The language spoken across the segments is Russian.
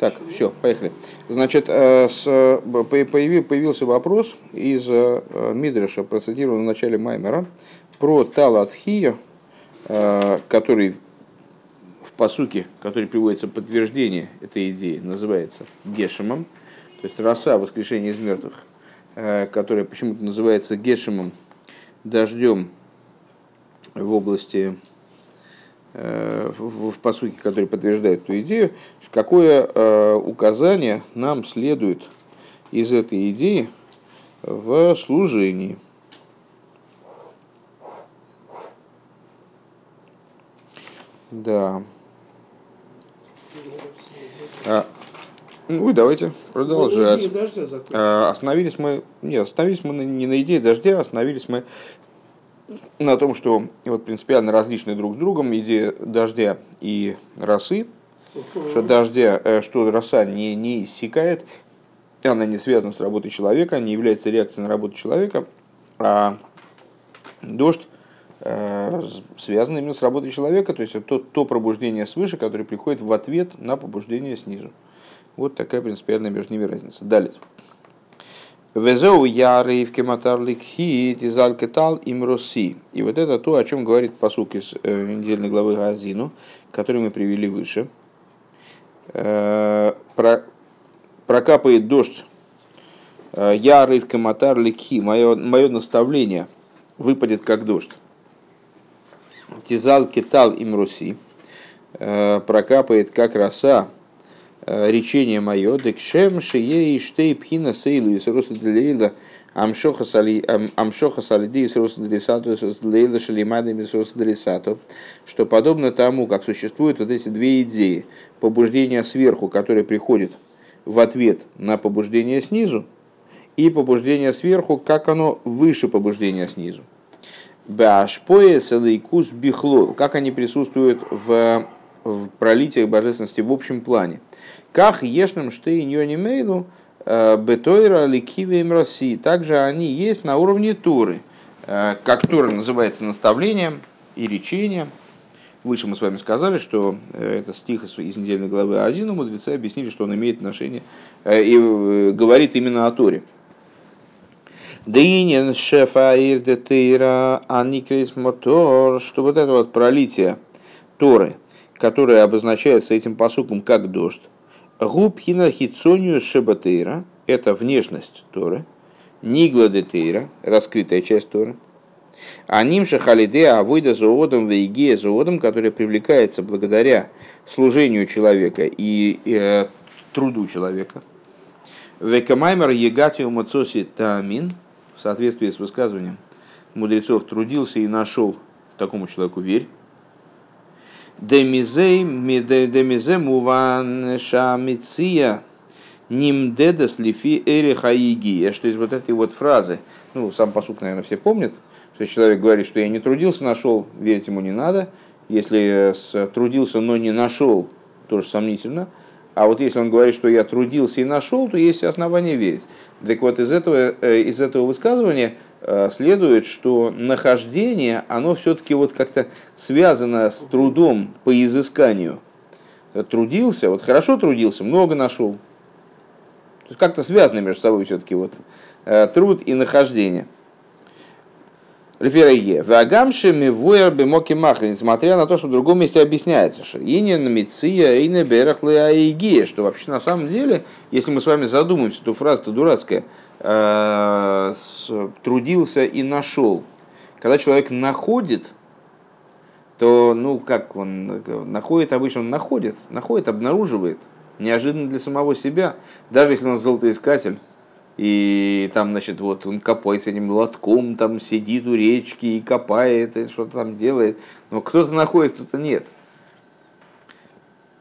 Так, все, поехали. Значит, э, с, появился вопрос из э, Мидриша, процитированного в начале Маймера, про Талатхия, э, который в посуке, который приводится подтверждение этой идеи, называется Гешемом, то есть роса воскрешения из мертвых, которая почему-то называется Гешемом, дождем в области в, в посуке, который подтверждает эту идею, какое э, указание нам следует из этой идеи в служении. Да. А, ну, давайте продолжать. А, остановились мы, нет, остановились мы не на идее дождя, остановились мы на том, что вот принципиально различны друг с другом идея дождя и росы, что дождя, э, что роса не, не иссякает, она не связана с работой человека, не является реакцией на работу человека, а дождь э, связан именно с работой человека, то есть это то, то пробуждение свыше, которое приходит в ответ на побуждение снизу. Вот такая принципиальная между ними разница. Далее. Везеу яры в кематарлик хит из алькетал им роси. И вот это то, о чем говорит посук из э, недельной главы Газину, который мы привели выше. Э, про, прокапает дождь э, яры в кематарлик хи. Мое, мое наставление выпадет как дождь. Тизал кетал им роси. Прокапает как роса речение мое, декшем шие и штей пхина сейлу из роса амшоха салиди из роса делисату лейла шалимадами из роса делисату, что подобно тому, как существуют вот эти две идеи, побуждение сверху, которое приходит в ответ на побуждение снизу, и побуждение сверху, как оно выше побуждения снизу. Башпоэ селейкус бихлол, как они присутствуют в, в пролитиях божественности в общем плане – как ешным штейньони мейлу э, бетойра ликивием России. Также они есть на уровне Туры. Э, как Тура называется наставлением и речением. Выше мы с вами сказали, что э, это стих из недельной главы Азину. Мудрецы объяснили, что он имеет отношение и говорит именно о Торе. Дынин шефа ирдетейра аникрис мотор, что вот это вот пролитие Торы, которое обозначается этим посуком как дождь, Губхина хитсонию шебатейра – это внешность Торы. Нигла детейра – раскрытая часть Торы. А нимша халиде авойда зоодом вейгея зоодом, который привлекается благодаря служению человека и э, труду человека. Векамаймер егатио мацоси таамин, в соответствии с высказыванием мудрецов, трудился и нашел такому человеку верь. Демизе муван шамиция нимдедас лифи эрихаиги. Что из вот этой вот фразы, ну, сам посук, наверное, все помнят, что человек говорит, что я не трудился, нашел, верить ему не надо. Если трудился, но не нашел, тоже сомнительно. А вот если он говорит, что я трудился и нашел, то есть основания верить. Так вот, из этого, э, из этого высказывания э, следует, что нахождение, оно все-таки вот как-то связано с трудом по изысканию. Трудился, вот хорошо трудился, много нашел. То есть как-то связано между собой все-таки вот э, труд и нахождение. Рефереге. Вагамши мивуэр бемоки махри, несмотря на то, что в другом месте объясняется, что инин миция ине берахлы что вообще на самом деле, если мы с вами задумаемся, то фраза-то дурацкая, э, трудился и нашел. Когда человек находит, то, ну, как он находит, обычно он находит, находит, обнаруживает, неожиданно для самого себя, даже если он золотоискатель, и там, значит, вот он копает с этим лотком, там сидит у речки и копает, и что-то там делает. Но кто-то находит, кто-то нет.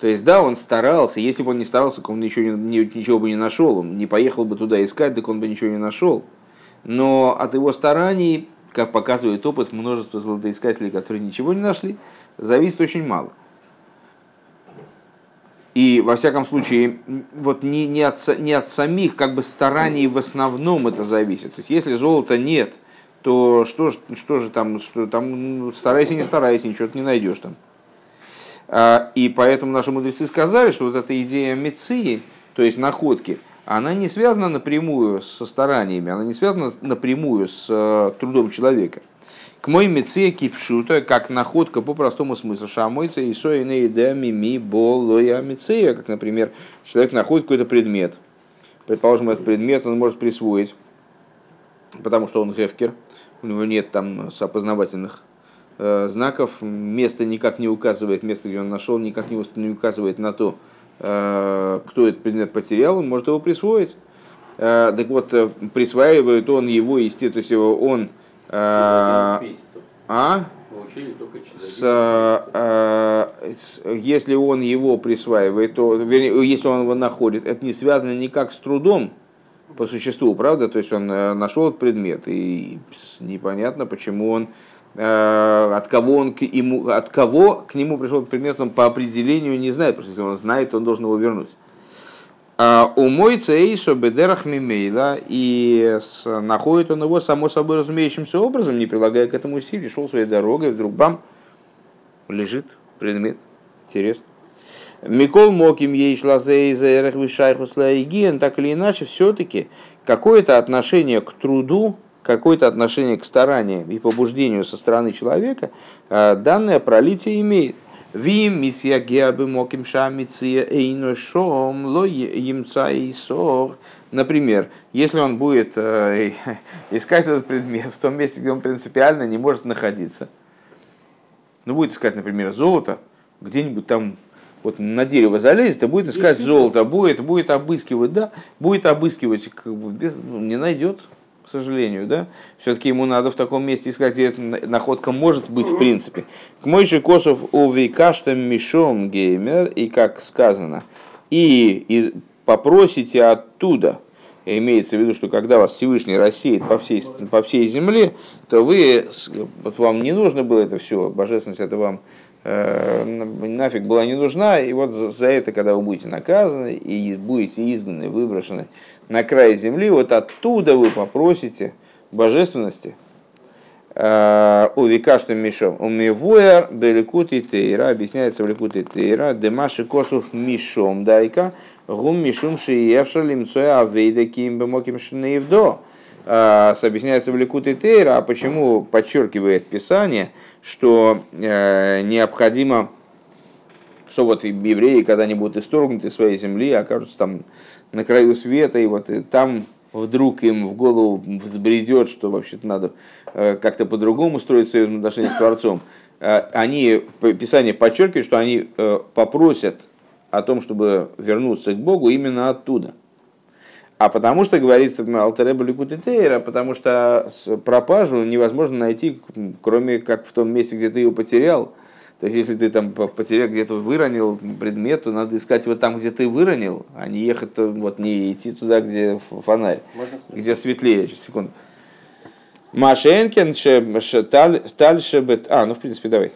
То есть, да, он старался. Если бы он не старался, он ничего, не, ничего бы не нашел. Он не поехал бы туда искать, так он бы ничего не нашел. Но от его стараний, как показывает опыт, множество золотоискателей, которые ничего не нашли, зависит очень мало. И, во всяком случае, вот не, не, от, не от самих как бы стараний в основном это зависит. То есть, если золота нет, то что, что же там, что там, старайся, не старайся, ничего ты не найдешь там. А, и поэтому наши мудрецы сказали, что вот эта идея меции, то есть находки, она не связана напрямую со стараниями, она не связана напрямую с э, трудом человека. К мой меце кипшута, как находка по простому смыслу, шамойца и соине идами ми болоя мецея, как, например, человек находит какой-то предмет. Предположим, этот предмет он может присвоить, потому что он гефкер, у него нет там опознавательных э, знаков, место никак не указывает, место, где он нашел, никак не указывает на то, Э, кто этот предмет потерял, он может его присвоить. Э, так вот, э, присваивает он его, естественно, то есть он... А? С, с, если он его присваивает, то, вернее, если он его находит, это не связано никак с трудом по существу, правда? То есть он нашел этот предмет, и непонятно, почему он Э, от кого, он к ему, от кого к нему пришел предмет, он по определению не знает, потому что если он знает, то он должен его вернуть. А, у мой цейсо бедерах мимейла, и находит он его само собой разумеющимся образом, не прилагая к этому усилий, шел своей дорогой, вдруг бам, лежит предмет. Интересно. Микол Моким ей шла так или иначе, все-таки какое-то отношение к труду какое-то отношение к стараниям и побуждению со стороны человека, э, данное пролитие имеет. Вим мисья геабы моким шамиция эйношом ло емца и сор. Например, если он будет э, искать этот предмет в том месте, где он принципиально не может находиться, ну, будет искать, например, золото, где-нибудь там вот на дерево залезет и будет искать золото, будет, будет обыскивать, да, будет обыскивать, как бы без, ну, не найдет, к сожалению, да, все-таки ему надо в таком месте искать, где эта находка может быть в принципе. К мой же Косов у Викаштам Мишом Геймер, и как сказано, и, и попросите оттуда, имеется в виду, что когда вас Всевышний рассеет по всей, по всей земле, то вы, вот вам не нужно было это все, божественность это вам э, нафиг была не нужна, и вот за это, когда вы будете наказаны и будете изгнаны, выброшены на край земли, вот оттуда вы попросите божественности, э, у Викаштам Мишом. У Мивуэр Беликут и Тейра, объясняется в Ликут и Тейра, Демаши Косов Мишом Дайка, Гум Мишум Шиевша Лимцоя Авейда Ким Бемоким Шнеевдо. Э, объясняется в Ликут и Тейра, а почему подчеркивает Писание, что э, необходимо что вот евреи, когда они будут исторгнуты своей земли, окажутся там на краю света, и вот и там вдруг им в голову взбредет, что вообще-то надо э, как-то по-другому строить свои отношения с Творцом, э, они, Писание подчеркивает, что они э, попросят о том, чтобы вернуться к Богу именно оттуда. А потому что, говорится Алтереба Ликутитейра, потому что пропажу невозможно найти, кроме как в том месте, где ты ее потерял, то есть, если ты там потерял, где-то выронил предмет, то надо искать его там, где ты выронил, а не ехать, вот, не идти туда, где фонарь, где светлее. Сейчас, секунду. Машенкин, Тальшебет... А, ну, в принципе, давай.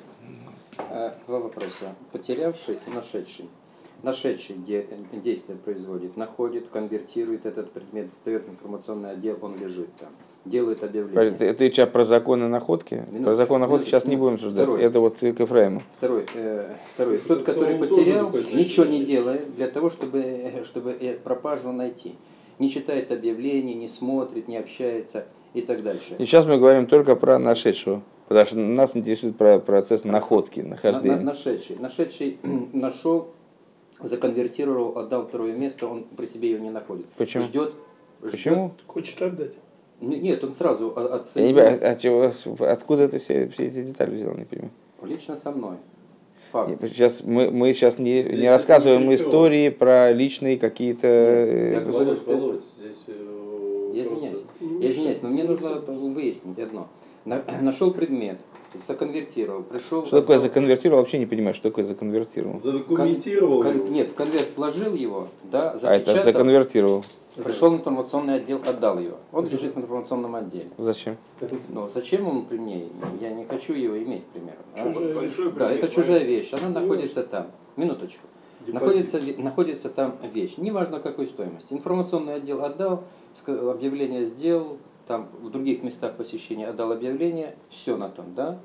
А, два вопроса. Потерявший и нашедший нашедший де, действие производит, находит, конвертирует этот предмет, сдает информационный отдел, он лежит там, делает объявление. Ты, ты сейчас про законы находки? Минуточку, про законы находки сейчас не будем обсуждать. Второй, Это вот к Ефраиму. Второй, э, второй. Тот, который потерял, ничего не делает для того, чтобы, э, чтобы пропажу найти. Не читает объявлений, не смотрит, не общается и так дальше. И сейчас мы говорим только про нашедшего. Потому что нас интересует про процесс находки, нахождения. На, на, нашедший. Нашедший нашел, законвертировал, отдал второе место, он при себе ее не находит. Почему? Ждет. Почему? Ждет. Хочет отдать. Нет, он сразу оценил. Я не понимаю, а чего, откуда ты все, все эти детали взял, не понимаю. Лично со мной. Факт. Сейчас мы, мы сейчас не, не рассказываем не истории про личные какие-то. Я говорю, что... Здесь, э, я извиняюсь. Я извиняюсь, но мне нужно выяснить одно. Нашел предмет, законвертировал, пришел... Что такое законвертировал? Вообще не понимаю, что такое законвертировал. Задокументировал. Кон, нет, в конверт вложил его, да, А это законвертировал. Пришел в информационный отдел, отдал его. Он лежит в информационном отделе. Зачем? Ну, зачем он при мне? Я не хочу его иметь, к примеру. А? Да, это чужая вещь. Она находится там. Минуточку. Находится, находится там вещь. Неважно какой стоимости. Информационный отдел отдал, объявление сделал, там в других местах посещения отдал объявление, все на том, да?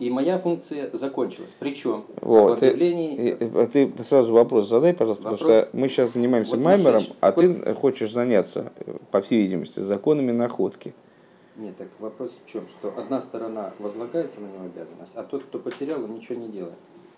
И моя функция закончилась. Причем Вот, в ты- объявлении... И, э, Ты сразу вопрос задай, пожалуйста, Вопрос? потому что мы сейчас занимаемся Вот маймером, наши- а ты хочешь заняться, по всей видимости, законами находки. Нет, так вопрос в чем? Что одна сторона возлагается на него обязанность, а тот, кто потерял, он ничего не делает.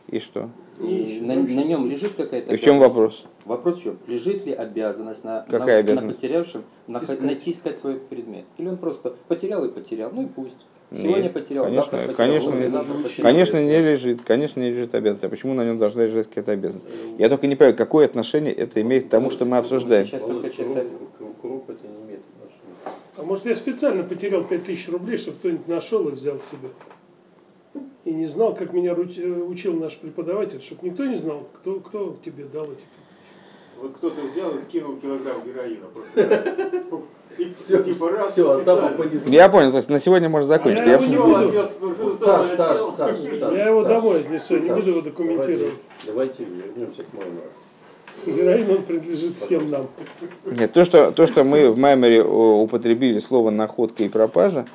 И что? И Ничего, на, на нем лежит какая-то И в чем вопрос? Вопрос в чем? Лежит ли обязанность на, Какая на, на обязанность? потерявшем нах- Искать. найти искать свой предмет? Или он просто потерял и потерял, ну и пусть. Нет, Сегодня потерял, конечно, завтра потерял, конечно, не- потерял. Конечно, не лежит, конечно, не лежит обязанность. А почему на нем должна лежать какая-то обязанность? Я только не понимаю, какое отношение это имеет к тому, что мы обсуждаем. Сейчас только читали. Круг это не имеет отношения. А может я специально потерял 5000 рублей, чтобы кто-нибудь нашел и взял себе? И не знал, как меня э, учил наш преподаватель, чтобы никто не знал, кто, кто тебе дал эти. Вот кто-то взял и скинул килограмм героина просто. И Все, типа раз, все. Я понял, то есть на сегодня можно закончить. А я Я- его не буду. Саш, Саш. Саш, Саш, Я его Саш. домой отнесу, не Саш, буду его документировать. Давайте, давайте вернемся к Маймеру. Героин, он принадлежит всем нам. Нет, то, что, то, что мы в Маймере употребили слово находка и пропажа,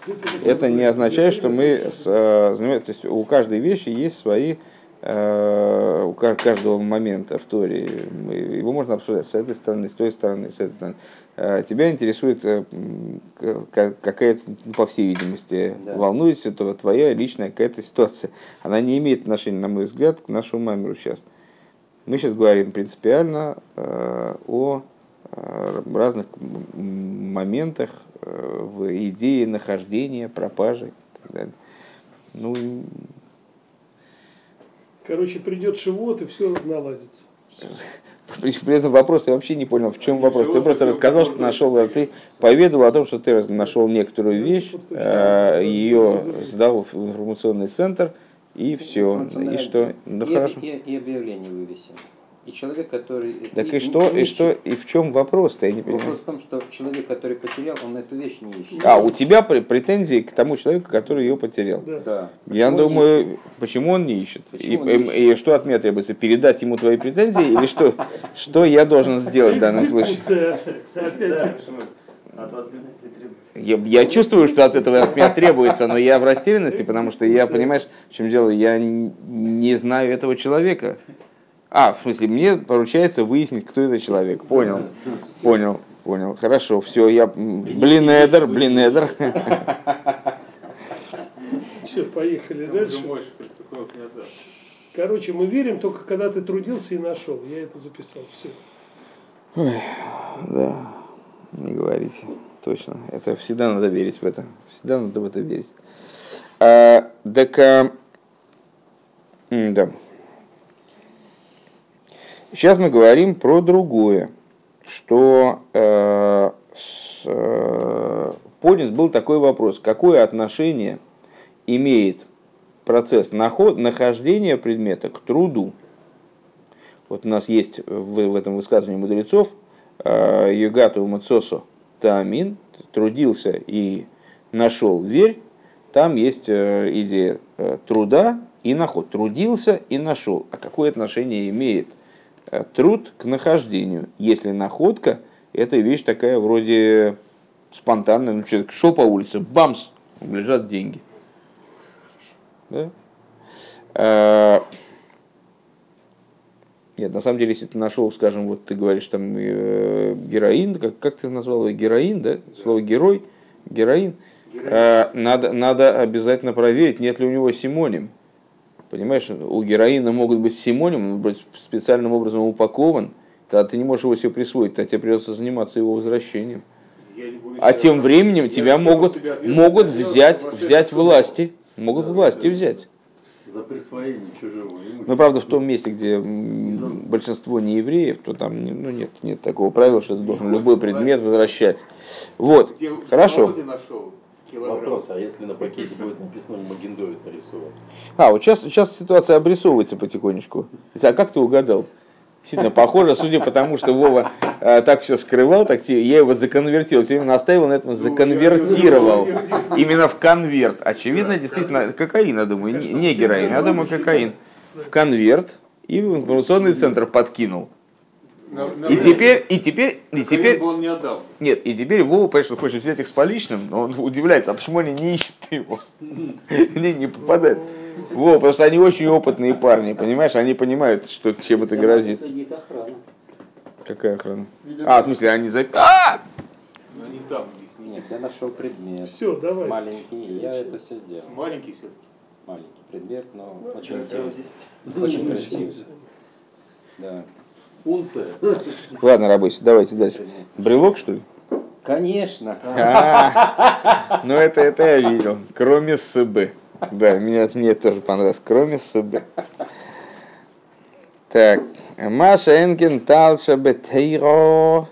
это не означает, что мы с, э, то есть у каждой вещи есть свои, э, у ка- каждого момента в Торе, мы- его можно обсуждать с этой стороны, с той стороны, с этой стороны. Э, Тебя интересует какая-то, ну, по всей видимости, Да. волнуется то твоя личная какая-то ситуация. Она не имеет отношения, на мой взгляд, к нашему Маймеру сейчас. Мы сейчас говорим принципиально э, о э, разных моментах э, в идее нахождения, пропажи и так далее. Ну, Короче, придет живот и все наладится. при, этом вопрос я вообще не понял, в чем вопрос. Ты просто рассказал, что нашел, ты поведал о том, что ты нашел некоторую вещь, э, ее сдал в информационный центр, и все. И что? Ну и, хорошо. И, и объявление вывесим. И человек, который... Так и что, и что, и в чем вопрос-то, я не понимаю. Вопрос в том, что человек, который потерял, он эту вещь не ищет. А, у тебя пр- претензии к тому человеку, который ее потерял. Да. Да. Я Почему думаю, почему он не ищет? И, Почему он не и- и что от меня требуется? Передать ему твои претензии или что, что я должен сделать в данном случае? Экзекуция. Опять. От вас не требуется. Я, я чувствую, что от этого от меня требуется, но я в растерянности, потому что я, понимаешь, в чем дело, я не знаю этого человека. А, в смысле, мне поручается выяснить, кто это человек. Понял, понял, понял. Хорошо, все, я... Блин, Эдер, блин, Эдер. Все, поехали дальше. Короче, мы верим только когда ты трудился и нашел. Я это записал. Все. Да, не говорите. Точно. Это всегда надо верить в это. Всегда надо в это верить. А, так, а, да. Сейчас мы говорим про другое, что э, с, э, поднят был такой вопрос, какое отношение имеет процесс наход, нахождения предмета к труду. Вот у нас есть в, в этом высказывании мудрецов Югату Мацосо Таамин, трудился и нашел верь, там есть э, идея э, труда и наход. Трудился и нашел. А какое отношение имеет э, труд к нахождению? Если находка, это вещь такая вроде спонтанная. Ну, человек шел по улице, бамс, лежат деньги. Да? Нет, на самом деле, если ты нашел, скажем, вот ты говоришь там э, героин, как, как ты назвал его, героин, да? Слово герой, героин. Э, надо, надо обязательно проверить, нет ли у него симоним. Понимаешь, у героина могут быть симоним, он быть специальным образом упакован, тогда ты не можешь его себе присвоить, тогда тебе придется заниматься его возвращением. А тем временем тебя могут, могут взять, взять власти. Могут власти взять. За присвоение чужого имущества. Ну, правда, в том месте, где большинство не евреев, то там ну, нет, нет такого правила, что ты должен любой предмет возвращать. Вот, Где хорошо. Вопрос, а если на пакете будет написано Магендовит нарисован? А, вот сейчас, сейчас ситуация обрисовывается потихонечку. А как ты угадал? Сильно похоже, судя по тому, что Вова э, так все скрывал, так я его законвертировал, все время настаивал на этом, законвертировал. Именно в конверт. Очевидно, действительно, кокаин, я думаю, не, не героин, я думаю, кокаин. В конверт и в информационный центр подкинул. И теперь, и теперь, и теперь, он не отдал. нет, и теперь Вова, конечно, хочет взять их с поличным, но он удивляется, а почему они не ищут его? Мне не попадается. Во, просто они очень опытные парни, понимаешь? Они понимают, что чем это грозит. Какая охрана? А, в смысле, они за... А! Но они там, Нет, я нашел предмет. Все, давай. Маленький, и я это все сделал. маленький все-таки. Маленький предмет, но очень Всего интересный. 10. Очень красивый. Да. Унция. Ладно, рабочий, давайте дальше. Брелок, что ли? Конечно. А, Ну, это, это я видел. Кроме СБ. Да, мне, мне тоже понравилось. Кроме СБ. Так. Маша Энкин Талша Бетейро.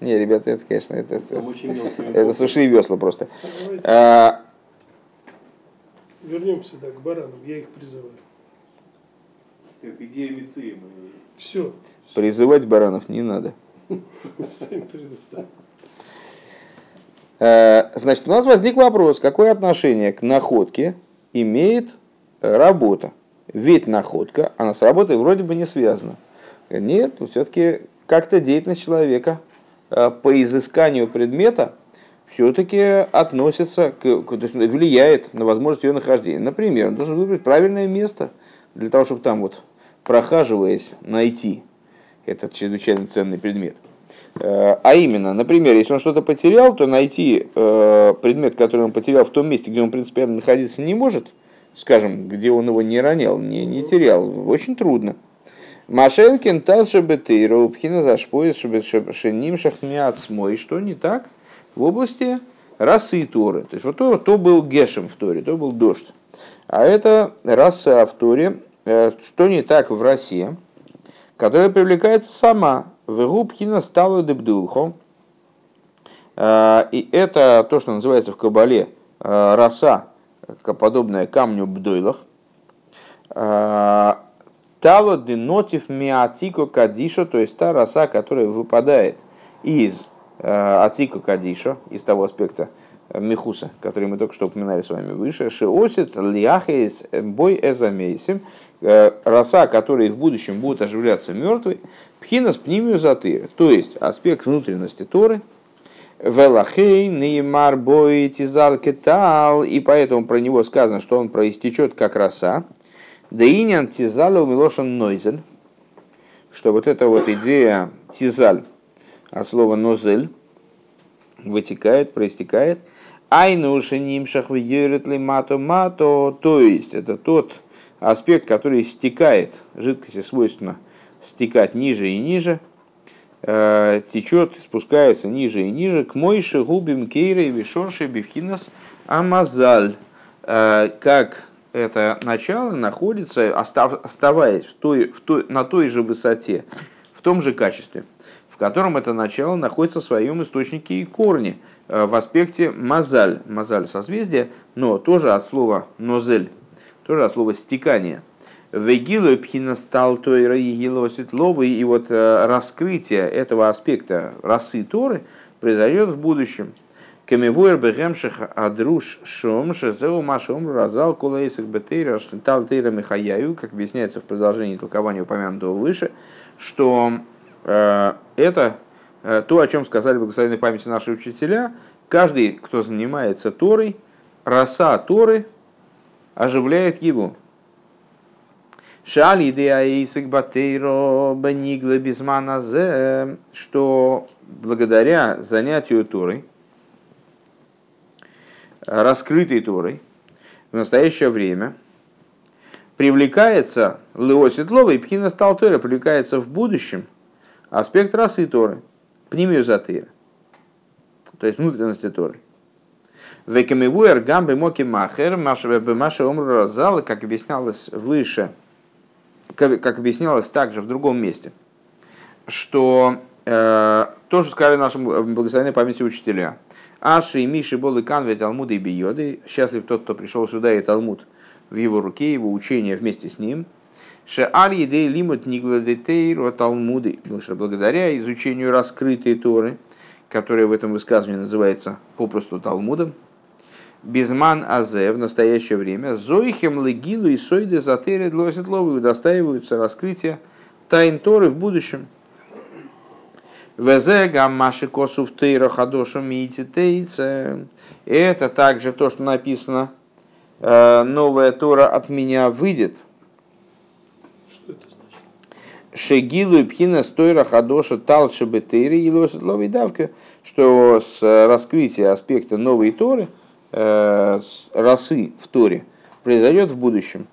Не, ребята, это, конечно, это, мелкими это суши и весла просто. Давайте А, вернемся да, к баранам. Я их призываю. Так, идея Мицима. Все. призывать баранов не надо. Э, Значит, у нас возник вопрос, какое отношение к находке имеет э, работа? Ведь находка, она с работой вроде бы не связана. Нет, все-таки как-то деятельность человека э, по изысканию предмета все-таки относится к- то есть влияет на возможность ее нахождения. Например, он должен выбрать правильное место для того, чтобы там вот прохаживаясь найти этот чрезвычайно ценный предмет. Э, А именно, например, если он что-то потерял, то найти э, предмет, который он потерял в том месте, где он принципиально находиться не может, скажем, где он его не ронял, не, не терял, очень трудно. Машелкин талша бетейра упхина зашпоис шеним шахмиацмой. Что не так в области расы Торы. То есть вот то, то был гешем в Торе, то был дождь. А это раса в Торе. Э, Что не так в расе, которая привлекается сама. В губхина стала дебдулхо. Э, И это то, что называется в Кабале э, роса, подобная камню бдойлах. Э, Тало денотив миатико кадишо, то есть та роса, которая выпадает из атико кадишо, из того аспекта мехуса, который мы только что упоминали с вами выше, шиосит лиахес бой эзамейсим, роса, которые в будущем будут оживляться мертвой, пхинас пнимию заты, то есть аспект внутренности Торы, Велахей, Неймар, Бой, Тизал, Кетал, и поэтому про него сказано, что он проистечет как роса. Деинян Тизаля у Милошан Нойзель, что вот эта вот идея Тизаль от слова Нозель вытекает, проистекает. Айнуши нимшах в мато мато, то есть это тот аспект, который стекает, жидкости свойственно стекать ниже и ниже, э, течет, спускается ниже и ниже, к мойше губим кейры вишорши бифхинас амазаль, Э, как это начало находится, остав- оставаясь в той, в той, на той же высоте, в том же качестве, в котором это начало находится в своем источнике и корне, э, в аспекте мазаль, мазаль созвездие, но тоже от слова нозель, тоже от слова стекание. Вегилу пхина стал тойра егилова светловой, и вот э, раскрытие этого аспекта расы Торы произойдет в будущем. Камевуэр бегемших адруш шом шезеу машом разал кулейсик бетейра штал тейра михаяю, как объясняется в продолжении толкования упомянутого выше, что э, это э, то, о чем сказали благословенной памяти наши учителя, каждый, кто занимается Торой, роса Торы оживляет его. Шали идея батейро бенигла безманазе, что благодаря занятию Торой, раскрытой Торой, в настоящее время привлекается Лео Светлова и Пхина Сталтера, привлекается в будущем аспект расы Торы, пнимиозатыра, то есть внутренности Торы. Векамивуэр гамбе моки махер, маша омру как объяснялось выше, как, объяснялось также в другом месте, что э, тоже сказали нашим благословенной памяти учителя. Аши и Миши Болы Канве Талмуды и Биоды. Счастлив тот, кто пришел сюда, и Талмуд в его руке, его учение вместе с ним. Ше Али Идей Лимут Нигладетейр Талмуды. Потому что благодаря изучению раскрытой Торы, которая в этом высказывании называется попросту Талмудом, Безман Азе в настоящее время Зоихем Легилу и Сойде Затере Длоситловы удостаиваются раскрытия тайн Торы в будущем. Везе гаммаши косув тейра хадошу. Это также то, что написано э, новая Тора от меня выйдет. Что это значит? Шегилу и пхина стойра хадоша талши бетыри и ловой давка, что с раскрытия аспекта новой Торы, э, с росы в Торе, произойдет в будущем.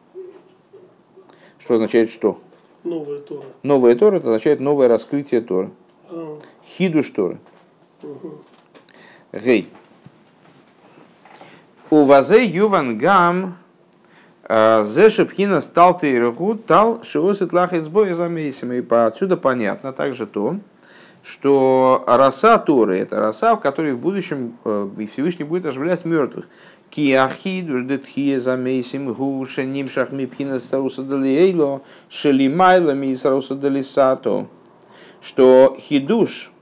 Что означает что? Новая Тора. Новая Тора это означает новое раскрытие Торы. А, Хидуш Торы. угу. Гей. У вазе юван гам э, зе шепхина стал ты руху тал шиосит лахит сбоя замесим. И отсюда понятно также то, что роса Торы – это роса, в которой в будущем э, Всевышний будет оживлять мертвых. Киахидуш детхия замесим гуша нимшах мипхина саруса далиейло шелимайла ми саруса далисато. Что хидуш,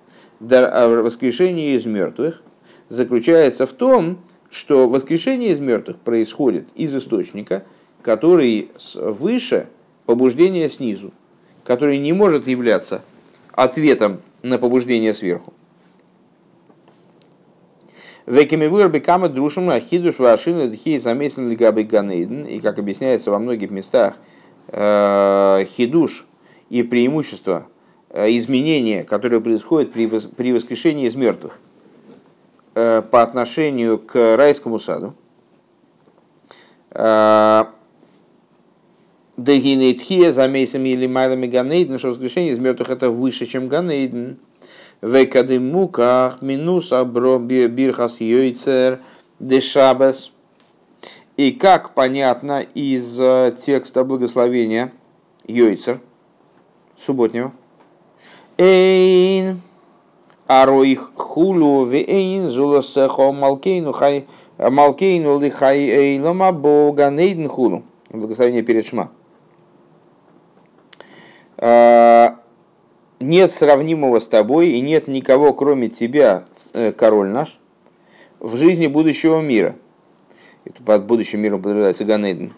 а, воскрешение из мертвых, заключается в том, что воскрешение из мертвых происходит из источника, который выше побуждения снизу, который не может являться ответом на побуждение сверху. Векимивуэр бекама друшим ахидуш вашина дхи замесен лигабы ганейден. И как объясняется во многих местах, э, хидуш и преимущество, э, изменения, при вос- при воскрешении из мертвых э, по отношению к райскому саду. Дагинейтхия замесами или майлами ганейден, что воскрешение из мертвых это выше, чем ганейден. Векадемуках минус абро би- бирхас йойцер дешабес. И как понятно из э, текста благословения Йойцер, субботнего, Эйн ароих хулу вейн зуласехо малкейну хай малкейну лихай бога нейден хулу. Благословение перед Шма. А, Нет сравнимого с тобой и нет никого, кроме тебя, э, король наш, в жизни будущего мира. Это под будущим миром подразумевается Ганейден,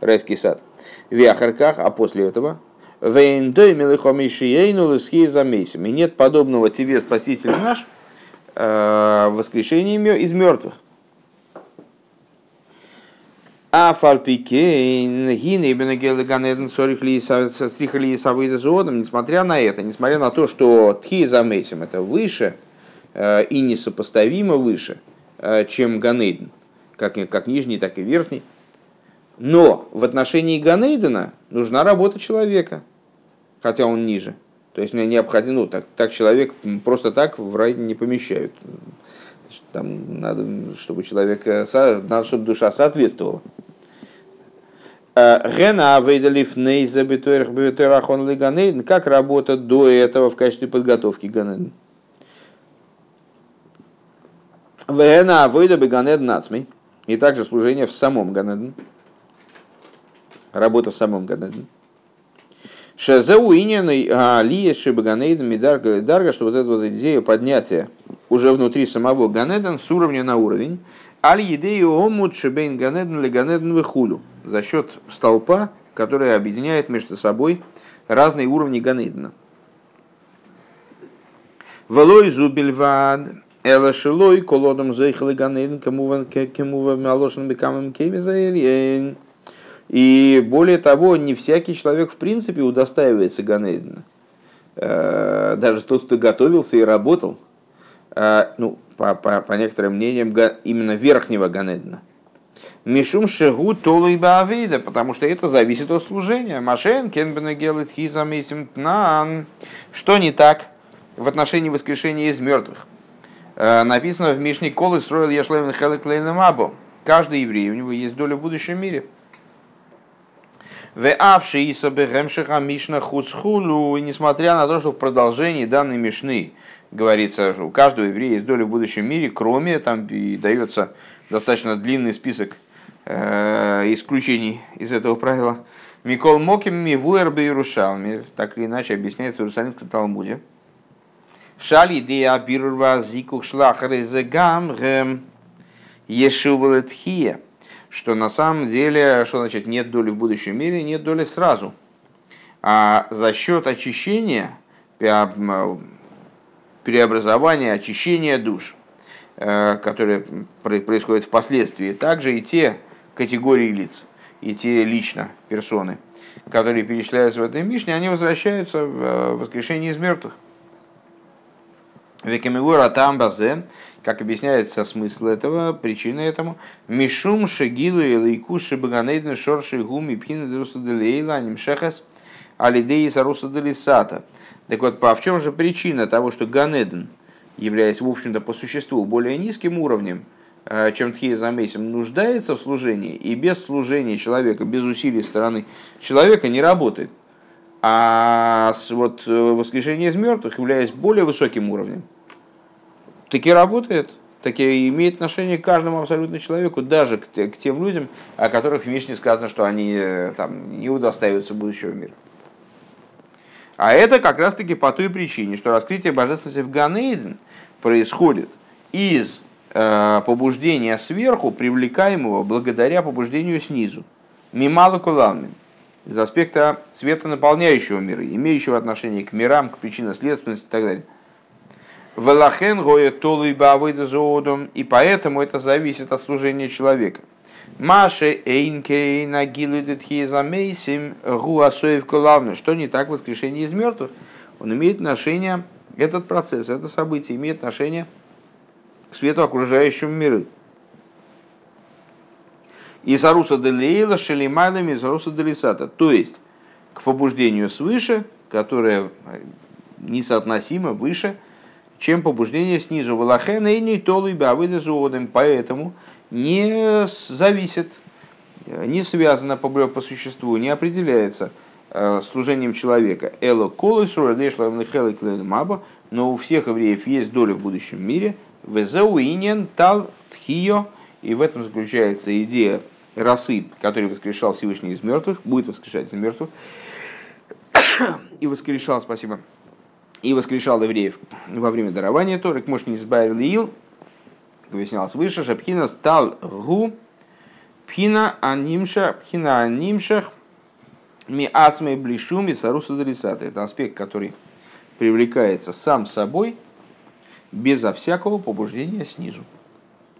райский сад. В Яхарках, а после этого. И нет подобного тебе, Спаситель наш, э, в воскрешении мё- из мертвых. А фальпикейн гины и бенегелы ганеден сорихли стрихали и савыда зоодом, несмотря на это, несмотря на то, что тхи замейсим это выше э, и несопоставимо выше, э, чем ганейден, как, как нижний, так и верхний. Но в отношении Ганейдена нужна работа человека, хотя он ниже. То есть необходимо, ну, так, так человек просто так в рай не помещают. Там надо, чтобы человек, надо, чтобы душа соответствовала. Э, Гена выдалив нейза бетуэрахон ли Ганейден, как работа до этого в качестве подготовки Ганейден. Вена выйда бы Ганеден нацмей. И также служение в самом Ганеден. Работа в самом Ганеден. Шазеу иньяный алия шибаганейден мидарга дарга, что вот эта вот идея поднятия уже внутри самого Ганеден с уровня на уровень. Аль едею омут шибейн Ганеден ли Ганеден выхулю. За счет столпа, который объединяет между собой разные уровни Ганедена. Велой зубельвад, эла шилой, колодом зейхали Ганеден, кому кему малошен бекамем кеме заэльен. И более того, не всякий человек в принципе удостаивается Ганейдена. Э, Даже тот, кто готовился и работал, ну, по, по, по некоторым мнениям, именно верхнего Ганедена. Мишум шегу толу баавида, потому что это зависит от служения. Машен кенбена гелит хизамисим тнан. Что не так в отношении воскрешения из мертвых? Э, Написано в Мишне Колы строил Яшлевен Хелек Або. Каждый еврей, у него есть доля в будущем мире. Веавши и соберемшиха мишна хуцхулу, и несмотря на то, что в продолжении данной мишны говорится, у каждого еврея есть доля в будущем мире, кроме, там и дается достаточно длинный список э, исключений из этого правила. Микол Моким Мивуэр Бейрушалми, так или иначе объясняется в Иерусалимском Талмуде. Шали идея бирва зикух шлахар гам гэм что на самом деле, что значит нет доли в будущем мире, нет доли сразу. А за счет очищения, преобразования, очищения душ, э, которые происходят впоследствии, также и те, категории лиц, и те лично персоны, которые перечисляются в этой Мишне, они возвращаются в э, воскрешение из мертвых. Векамигура там базе, как объясняется смысл этого, причина этому, Мишум шагилу и лейкуши баганейден шорши гуми пхина друсуделейла нимшехас алидеи сарусуделисата. Так вот, по в чем же причина того, что Ганеден, являясь, в общем-то, по существу более низким уровнем, э, чем Тхия Замейсим, нуждается в служении, и без служения человека, без усилий стороны человека не работает. А вот э, воскрешение из мертвых, являясь более высоким уровнем, таки работает, таки имеет отношение к каждому абсолютно человеку, даже к, тем людям, о которых в Мишне сказано, что они э, там, не удостаиваются будущего мира. А это как раз-таки по той причине, что раскрытие божественности в Ганейден происходит из э, побуждения сверху, привлекаемого благодаря побуждению снизу. Мималу кулалмин. Из аспекта света наполняющего мира, имеющего отношение к мирам, к причинно-следственности и так далее. Велахен гоя толу и и поэтому это зависит от служения человека. Маше эйнкей нагилует хизамейсим гуасоев кулавны. Что не так в воскрешении из мертвых? Он имеет отношение, этот процесс, это событие имеет отношение к свету окружающему миру. И Саруса Делейла Шелимайнами Саруса Делисата. То есть к побуждению свыше, которое несоотносимо выше, чем побуждение снизу. Валахена и не толу и Поэтому не зависит, не связано по, по существу, не определяется э, служением человека. Эло колесу, маба, но у всех евреев есть доля в будущем мире. Везеуинен тал тхио, и в этом заключается идея расы, который воскрешал Всевышний из мертвых, будет воскрешать из мертвых, и воскрешал, спасибо, и воскрешал евреев во время дарования Торы, может не избавил Ил, объяснялось выше, что пхина стал гу, пхина анимша, пхина анимшах, ми ацмей блишуми саруса дарисата. Это аспект, который привлекается сам собой, безо всякого побуждения снизу.